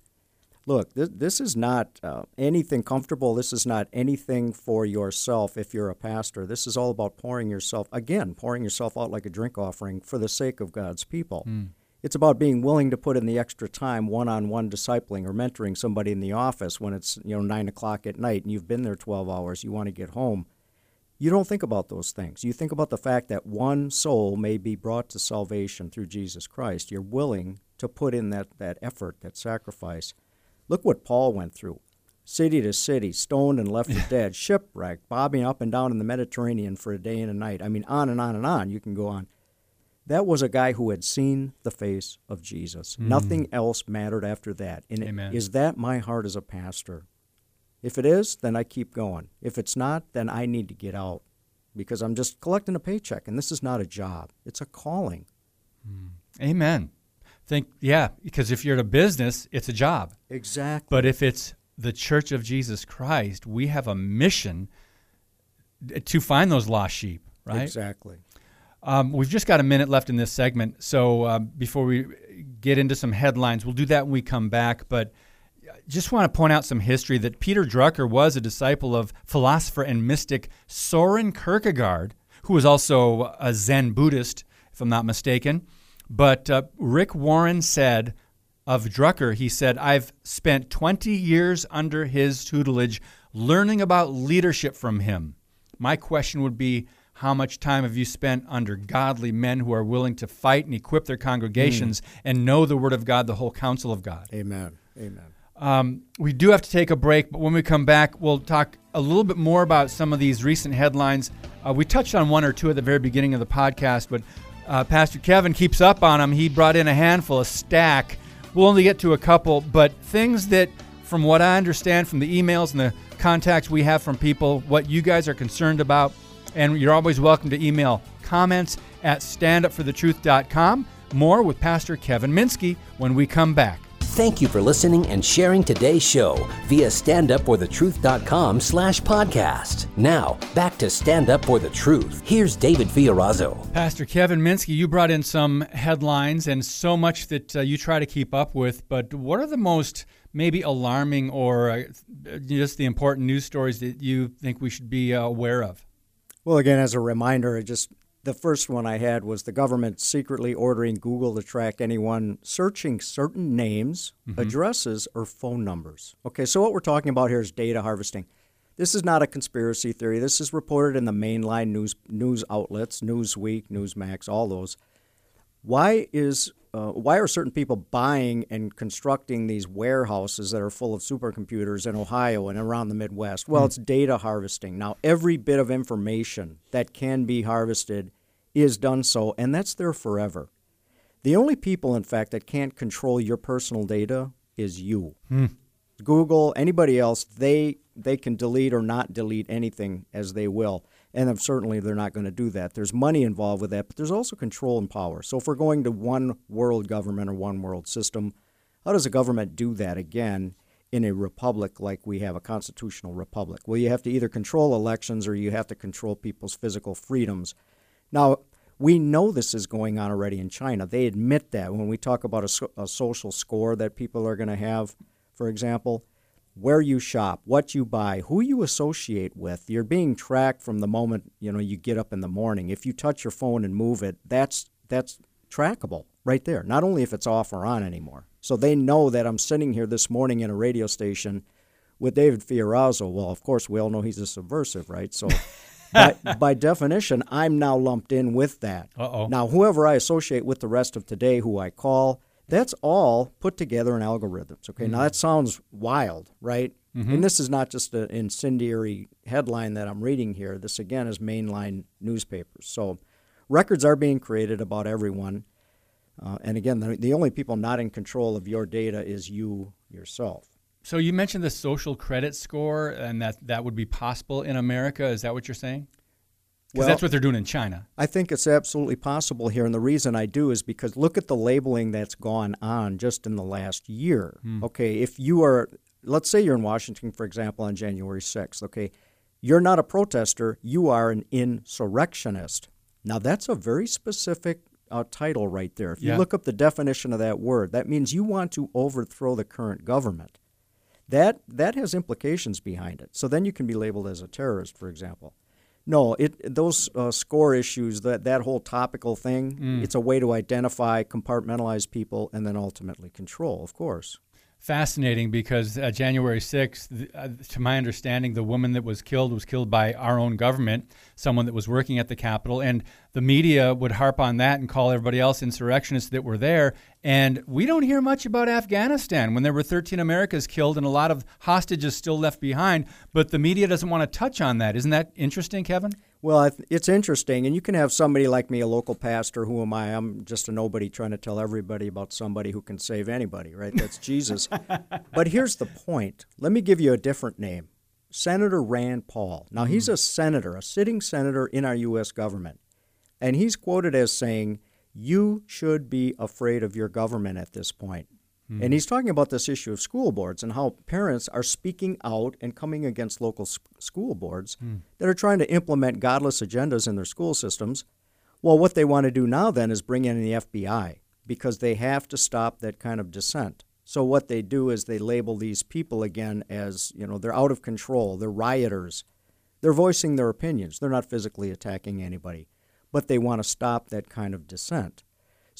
look, this, this is not uh, anything comfortable. This is not anything for yourself if you're a pastor. This is all about pouring yourself, again, pouring yourself out like a drink offering for the sake of God's people. Mm. It's about being willing to put in the extra time one on one discipling or mentoring somebody in the office when it's you know nine o'clock at night and you've been there 12 hours, you want to get home. You don't think about those things. You think about the fact that one soul may be brought to salvation through Jesus Christ. You're willing to put in that, that effort, that sacrifice. Look what Paul went through city to city, stoned and left for dead, shipwrecked, bobbing up and down in the Mediterranean for a day and a night. I mean, on and on and on. You can go on. That was a guy who had seen the face of Jesus. Mm. Nothing else mattered after that. And Amen. is that my heart as a pastor? If it is, then I keep going. If it's not, then I need to get out because I'm just collecting a paycheck, and this is not a job, it's a calling. Mm. Amen think, yeah, because if you're in a business, it's a job. Exactly. But if it's the Church of Jesus Christ, we have a mission to find those lost sheep, right? Exactly. Um, we've just got a minute left in this segment, so um, before we get into some headlines, we'll do that when we come back. But just want to point out some history that Peter Drucker was a disciple of philosopher and mystic Soren Kierkegaard, who was also a Zen Buddhist, if I'm not mistaken. But uh, Rick Warren said of Drucker, he said, I've spent 20 years under his tutelage learning about leadership from him. My question would be, how much time have you spent under godly men who are willing to fight and equip their congregations mm. and know the Word of God, the whole counsel of God? Amen. Amen. Um, we do have to take a break, but when we come back, we'll talk a little bit more about some of these recent headlines. Uh, we touched on one or two at the very beginning of the podcast, but uh, Pastor Kevin keeps up on them. He brought in a handful, a stack. We'll only get to a couple, but things that, from what I understand from the emails and the contacts we have from people, what you guys are concerned about. And you're always welcome to email comments at standupforthetruth.com. More with Pastor Kevin Minske when we come back. Thank you for listening and sharing today's show via standupforthetruth.com slash podcast. Now, back to Stand Up For The Truth. Here's David Fiorazo. Pastor Kevin Minske, you brought in some headlines and so much that uh, you try to keep up with, but what are the most maybe alarming or uh, just the important news stories that you think we should be uh, aware of? Well, again, as a reminder, just the first one I had was the government secretly ordering Google to track anyone searching certain names, mm-hmm. addresses, or phone numbers. Okay, so what we're talking about here is data harvesting. This is not a conspiracy theory. This is reported in the mainline news news outlets, Newsweek, Newsmax, all those. Why is uh, why are certain people buying and constructing these warehouses that are full of supercomputers in Ohio and around the Midwest? Well, mm. it's data harvesting. Now, every bit of information that can be harvested is done so, and that's there forever. The only people, in fact, that can't control your personal data is you. Mm. Google, anybody else, they they can delete or not delete anything as they will. And certainly they're not going to do that. There's money involved with that, but there's also control and power. So if we're going to one world government or one world system, How does a government do that again in a republic like we have a constitutional republic? Well, you have to either control elections or you have to control people's physical freedoms. Now, we know this is going on already in China. They admit that when we talk about a, a social score that people are going to have, for example, where you shop, what you buy, who you associate with. You're being tracked from the moment you know you get up in the morning. If you touch your phone and move it, that's that's trackable right there. Not only if it's off or on anymore. So they know that I'm sitting here this morning in a radio station with David Fiorazo. Well, of course, we all know he's a subversive, right? So. by, by definition, I'm now lumped in with that. Uh-oh. Now, whoever I associate with the rest of today, who I call, that's all put together in algorithms. Okay, now that sounds wild, right? And this is not just an incendiary headline that I'm reading here. This again is mainline newspapers. So records are being created about everyone. Uh, and again, the, the only people not in control of your data is you yourself. So you mentioned the social credit score, and that that would be possible in America. Is that what you're saying? Because Well- that's what they're doing in China. I think it's absolutely possible here, and the reason I do is because look at the labeling that's gone on just in the last year. Okay, if you are, let's say you're in Washington, for example, on January 6th, okay, you're not a protester, you are an insurrectionist. Now, that's a very specific uh, title right there. If you Yeah. look up the definition of that word, that means you want to overthrow the current government. That that has implications behind it. So then you can be labeled as a terrorist, for example. No, it those uh, score issues, that that whole topical thing, it's a way to identify, compartmentalize people, and then ultimately control. Of course. Fascinating because uh, January 6th, uh, to my understanding, the woman that was killed was killed by our own government, someone that was working at the Capitol. And the media would harp on that and call everybody else insurrectionists that were there. And we don't hear much about Afghanistan when there were 13 Americans killed and a lot of hostages still left behind. But the media doesn't want to touch on that. Isn't that interesting, Kevin? Well, it's interesting, and you can have somebody like me, a local pastor. Who am I? I'm just a nobody trying to tell everybody about somebody who can save anybody, right? That's Jesus. but here's the point. Let me give you a different name Senator Rand Paul. Now, he's hmm. a senator, a sitting senator in our U.S. government, and he's quoted as saying, You should be afraid of your government at this point. And he's talking about this issue of school boards and how parents are speaking out and coming against local school boards hmm. that are trying to implement godless agendas in their school systems. Well, what they want to do now then is bring in the FBI because they have to stop that kind of dissent. So what they do is they label these people again as, you know, they're out of control, they're rioters. They're voicing their opinions. They're not physically attacking anybody, but they want to stop that kind of dissent.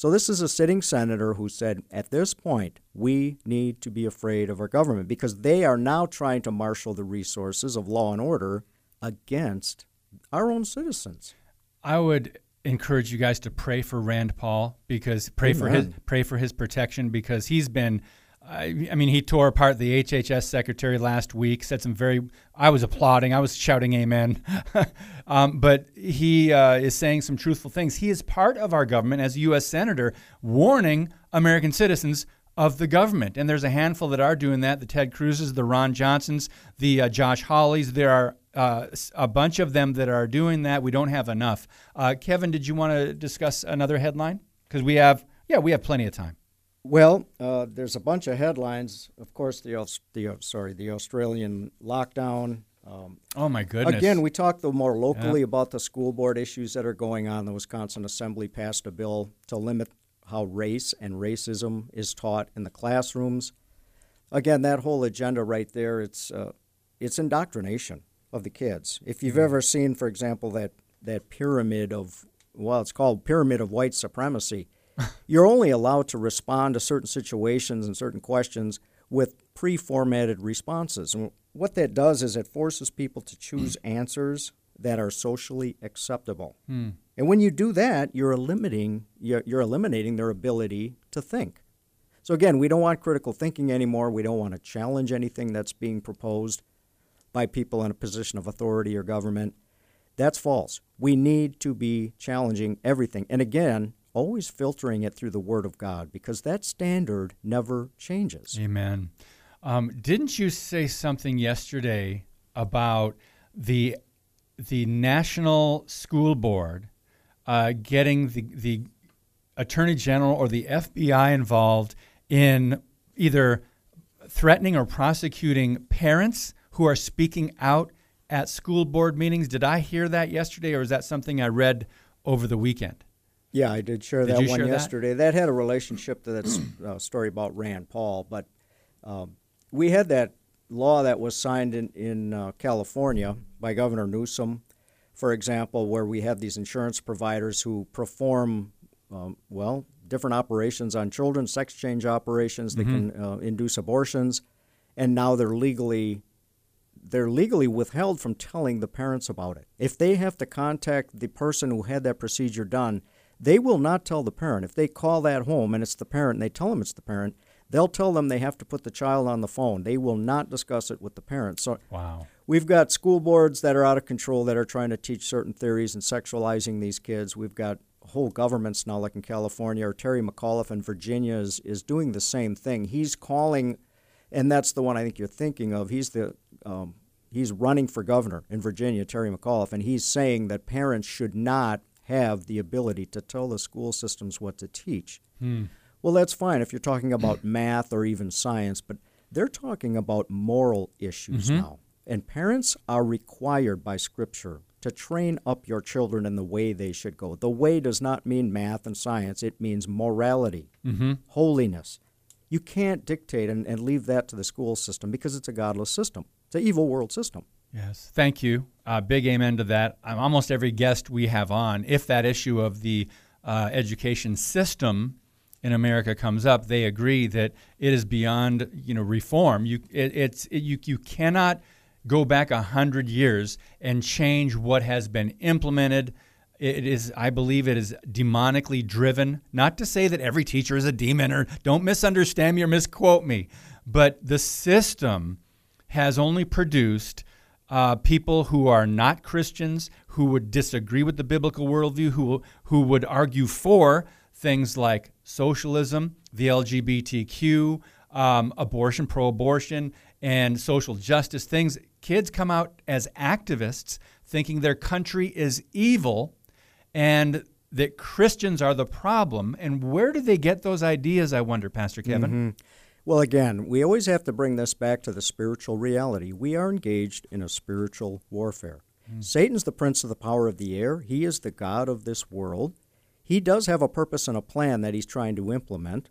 So this is a sitting senator who said, at this point, we need to be afraid of our government because they are now trying to marshal the resources of law and order against our own citizens. I would encourage you guys to pray for Rand Paul because pray for his pray for his protection because he's been I, I mean he tore apart the HHS secretary last week said some very I was applauding I was shouting amen um, but he uh, is saying some truthful things he is part of our government as a U.S. senator warning American citizens of the government. And there's a handful that are doing that the Ted Cruzes, the Ron Johnsons, the uh, Josh Hawleys. There are uh, a bunch of them that are doing that. We don't have enough. Uh, Kevin, did you want to discuss another headline? Because we have, yeah, we have plenty of time. Well, uh, there's a bunch of headlines. Of course, the, Aus- the uh, sorry, the Australian lockdown. Um, Oh, my goodness. Again, we talked though more locally about the school board issues that are going on. The Wisconsin Assembly passed a bill to limit how race and racism is taught in the classrooms. Again, that whole agenda right there, it's uh, it's indoctrination of the kids. If you've ever seen, for example, that that pyramid of well, it's called pyramid of white supremacy. You're only allowed to respond to certain situations and certain questions with pre-formatted responses. And what that does is it forces people to choose answers that are socially acceptable. Hmm. And when you do that, you're eliminating you're, you're eliminating their ability to think. So again, we don't want critical thinking anymore. We don't want to challenge anything that's being proposed by people in a position of authority or government. That's false. We need to be challenging everything. And again, always filtering it through the Word of God because that standard never changes. Amen. Um, didn't you say something yesterday about the the National School Board uh, getting the the Attorney General or the FBI involved in either threatening or prosecuting parents who are speaking out at school board meetings. Did I hear that yesterday, or is that something I read over the weekend? Yeah, I did share Did that one share yesterday. That? had a relationship to that uh, story about Rand Paul, but um, we had that law that was signed in in uh, California by Governor Newsom, for example, where we have these insurance providers who perform um, well different operations on children, sex change operations. They can uh, induce abortions, and now they're legally they're legally withheld from telling the parents about it. If they have to contact the person who had that procedure done, they will not tell the parent. If they call that home and it's the parent and they tell them it's the parent, they'll tell them they have to put the child on the phone. They will not discuss it with the parent. So Wow. we've got school boards that are out of control that are trying to teach certain theories and sexualizing these kids. We've got whole governments now, like in California, or Terry McAuliffe in Virginia is, is doing the same thing. He's calling, and that's the one I think you're thinking of. He's the um, he's running for governor in Virginia, Terry McAuliffe, and he's saying that parents should not have the ability to tell the school systems what to teach. Hmm. Well, that's fine if you're talking about math or even science, but they're talking about moral issues mm-hmm. now. And parents are required by Scripture to train up your children in the way they should go. The way does not mean math and science, it means morality, mm-hmm. holiness. You can't dictate and, and leave that to the school system because it's a godless system. It's an evil world system. Yes, thank you. Uh, big amen to that. Um, almost every guest we have on, if that issue of the uh, education system in America comes up, they agree that it is beyond you know reform. You it, it's it, you you cannot go back a hundred years and change what has been implemented. It is, I believe, it is demonically driven. Not to say that every teacher is a demon, or don't misunderstand me or misquote me, but the system has only produced uh, people who are not Christians, who would disagree with the biblical worldview, who who would argue for things like socialism, the LGBTQ, um, abortion, pro-abortion, and social justice things. Kids come out as activists, thinking their country is evil, and that Christians are the problem. And where do they get those ideas? I wonder, Pastor Kevin. Well, again, we always have to bring this back to the spiritual reality. We are engaged in a spiritual warfare. Hmm. Satan's the prince of the power of the air, he is the God of this world. He does have a purpose and a plan that he's trying to implement.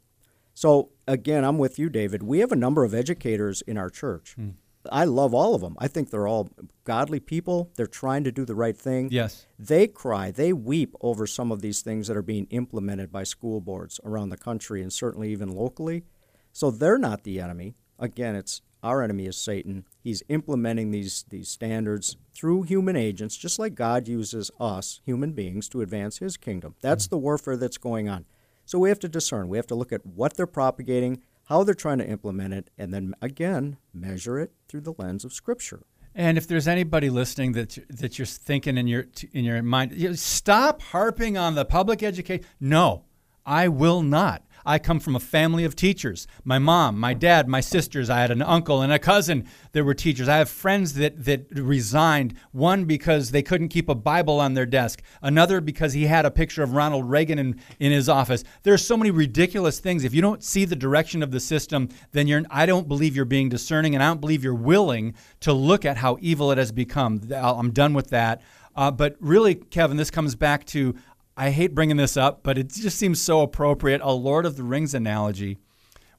So, again, I'm with you, David. We have a number of educators in our church. Hmm. I love all of them. I think they're all godly people. They're trying to do the right thing. Yes. They cry, they weep over some of these things that are being implemented by school boards around the country and certainly even locally. So they're not the enemy. Again, it's our enemy is Satan. He's implementing these these standards through human agents, just like God uses us, human beings, to advance his kingdom. That's mm-hmm. the warfare that's going on. So we have to discern. We have to look at what they're propagating, how they're trying to implement it, and then again measure it through the lens of Scripture. And if there's anybody listening that that you're thinking in your in your mind, stop harping on the public education. No, I will not. I come from a family of teachers. My mom, my dad, my sisters. I had an uncle and a cousin that were teachers. I have friends that that resigned. One because they couldn't keep a Bible on their desk. Another because he had a picture of Ronald Reagan in, in his office. There are so many ridiculous things. If you don't see the direction of the system, then you're. I don't believe you're being discerning, and I don't believe you're willing to look at how evil it has become. I'm done with that. Uh, but really, Kevin, this comes back to I hate bringing this up, but it just seems so appropriate. A Lord of the Rings analogy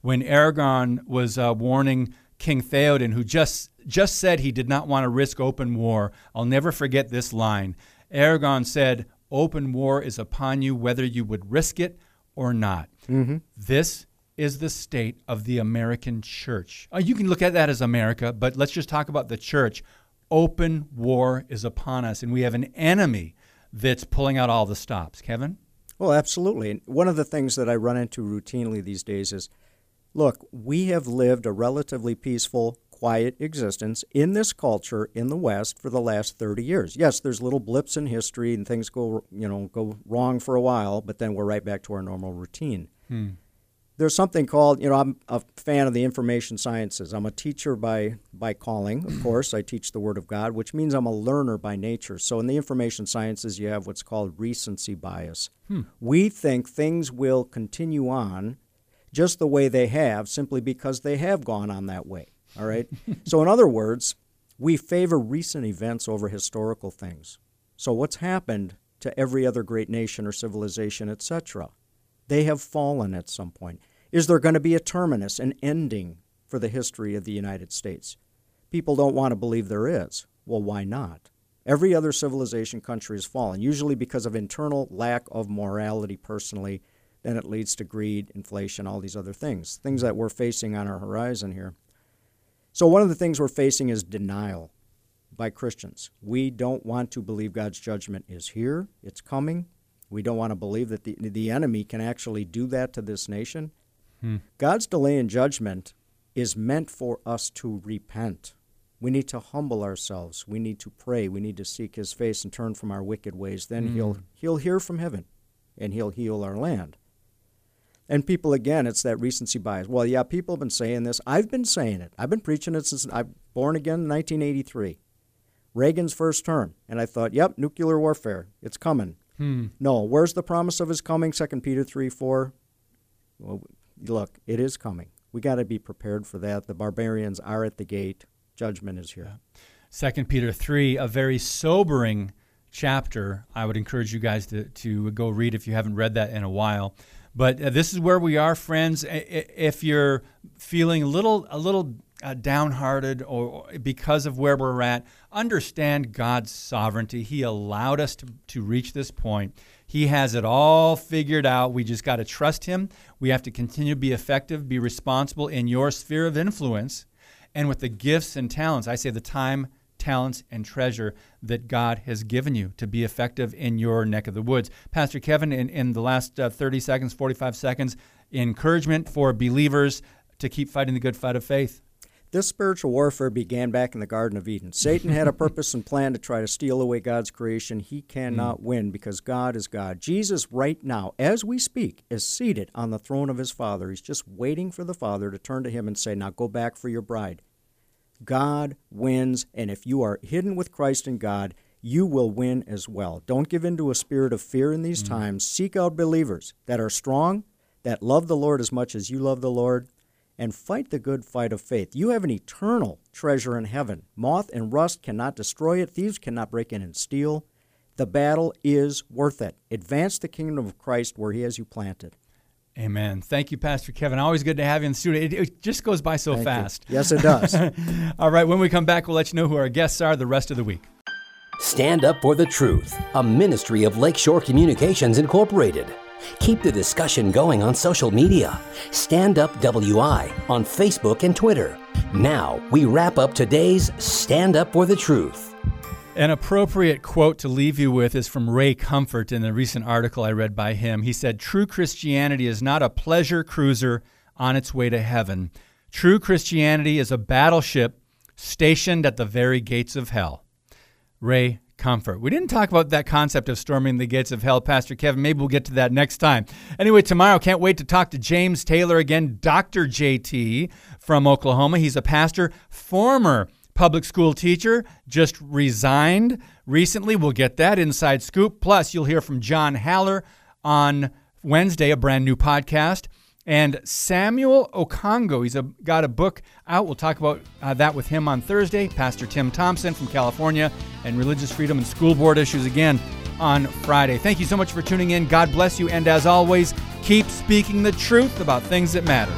when Aragorn was uh, warning King Theoden, who just just said he did not want to risk open war. I'll never forget this line. Aragorn said, "Open war is upon you, whether you would risk it or not." This is the state of the American church. Uh, you can look at that as America, but let's just talk about the church. Open war is upon us, and we have an enemy that's pulling out all the stops. Kevin? Well, absolutely. And one of the things that I run into routinely these days is look, we have lived a relatively peaceful, quiet existence in this culture in the West for the last 30 years. Yes, there's little blips in history and things go, you know, go wrong for a while, but then we're right back to our normal routine. Hmm. There's something called, you know, I'm a fan of the information sciences. I'm a teacher by by calling, of mm-hmm. course. I teach the Word of God, which means I'm a learner by nature. So in the information sciences, you have what's called recency bias. Hmm. We think things will continue on just the way they have, simply because they have gone on that way. All right? so, in other words, we favor recent events over historical things. So, what's happened to every other great nation or civilization, etc.? They have fallen at some point. Is there going to be a terminus, an ending for the history of the United States? People don't want to believe there is. Well, why not? Every other civilization country has fallen, usually because of internal lack of morality personally. Then it leads to greed, inflation, all these other things, things that we're facing on our horizon here. So, one of the things we're facing is denial by Christians. We don't want to believe God's judgment is here, it's coming. We don't want to believe that the, the enemy can actually do that to this nation. Hmm. God's delay in judgment is meant for us to repent. We need to humble ourselves. We need to pray. We need to seek his face and turn from our wicked ways. Then mm. he'll he'll hear from heaven and he'll heal our land. And people again, it's that recency bias. Well, yeah, people have been saying this. I've been saying it. I've been preaching it since I'm born again in 1983. Reagan's first term. And I thought, yep, nuclear warfare. It's coming. Hmm. No, where's the promise of his coming? 2 Peter 3 4. Well, look, it is coming. We got to be prepared for that. The barbarians are at the gate. Judgment is here. Second Peter 3, a very sobering chapter. I would encourage you guys to, to go read if you haven't read that in a while. But uh, this is where we are, friends. If you're feeling a little, a little uh, downhearted or, because of where we're at, understand God's sovereignty. He allowed us to, to reach this point. He has it all figured out. We just got to trust Him. We have to continue to be effective, be responsible in your sphere of influence, and with the gifts and talents. I say the time, talents, and treasure that God has given you to be effective in your neck of the woods. Pastor Kevin, in, in the last uh, 30 seconds, 45 seconds, encouragement for believers to keep fighting the good fight of faith. This spiritual warfare began back in the Garden of Eden. Satan had a purpose and plan to try to steal away God's creation. He cannot mm. win because God is God. Jesus, right now, as we speak, is seated on the throne of his Father. He's just waiting for the Father to turn to him and say, Now go back for your bride. God wins, and if you are hidden with Christ in God, you will win as well. Don't give in to a spirit of fear in these mm. times. Seek out believers that are strong, that love the Lord as much as you love the Lord, and fight the good fight of faith. You have an eternal treasure in heaven. Moth and rust cannot destroy it, thieves cannot break in and steal. The battle is worth it. Advance the kingdom of Christ where He has you planted. Amen. Thank you, Pastor Kevin. Always good to have you in the studio. It, it just goes by so Thank fast. You. Yes, it does. All right, when we come back, we'll let you know who our guests are the rest of the week. Stand Up for the Truth, a ministry of Lakeshore Communications Incorporated. Keep the discussion going on social media. Stand Up WI on Facebook and Twitter. Now, we wrap up today's Stand Up for the Truth. An appropriate quote to leave you with is from Ray Comfort in a recent article I read by him. He said, True Christianity is not a pleasure cruiser on its way to heaven. True Christianity is a battleship stationed at the very gates of hell. Ray comfort. We didn't talk about that concept of storming the gates of hell, Pastor Kevin. Maybe we'll get to that next time. Anyway, tomorrow, can't wait to talk to James Taylor again, Dr. JT from Oklahoma. He's a pastor, former public school teacher, just resigned recently. We'll get that inside scoop. Plus, you'll hear from John Haller on Wednesday, a brand new podcast and Samuel Okongo. He's a, got a book out. We'll talk about uh, that with him on Thursday. Pastor Tim Thompson from California and religious freedom and school board issues again on Friday. Thank you so much for tuning in. God bless you. And as always, keep speaking the truth about things that matter.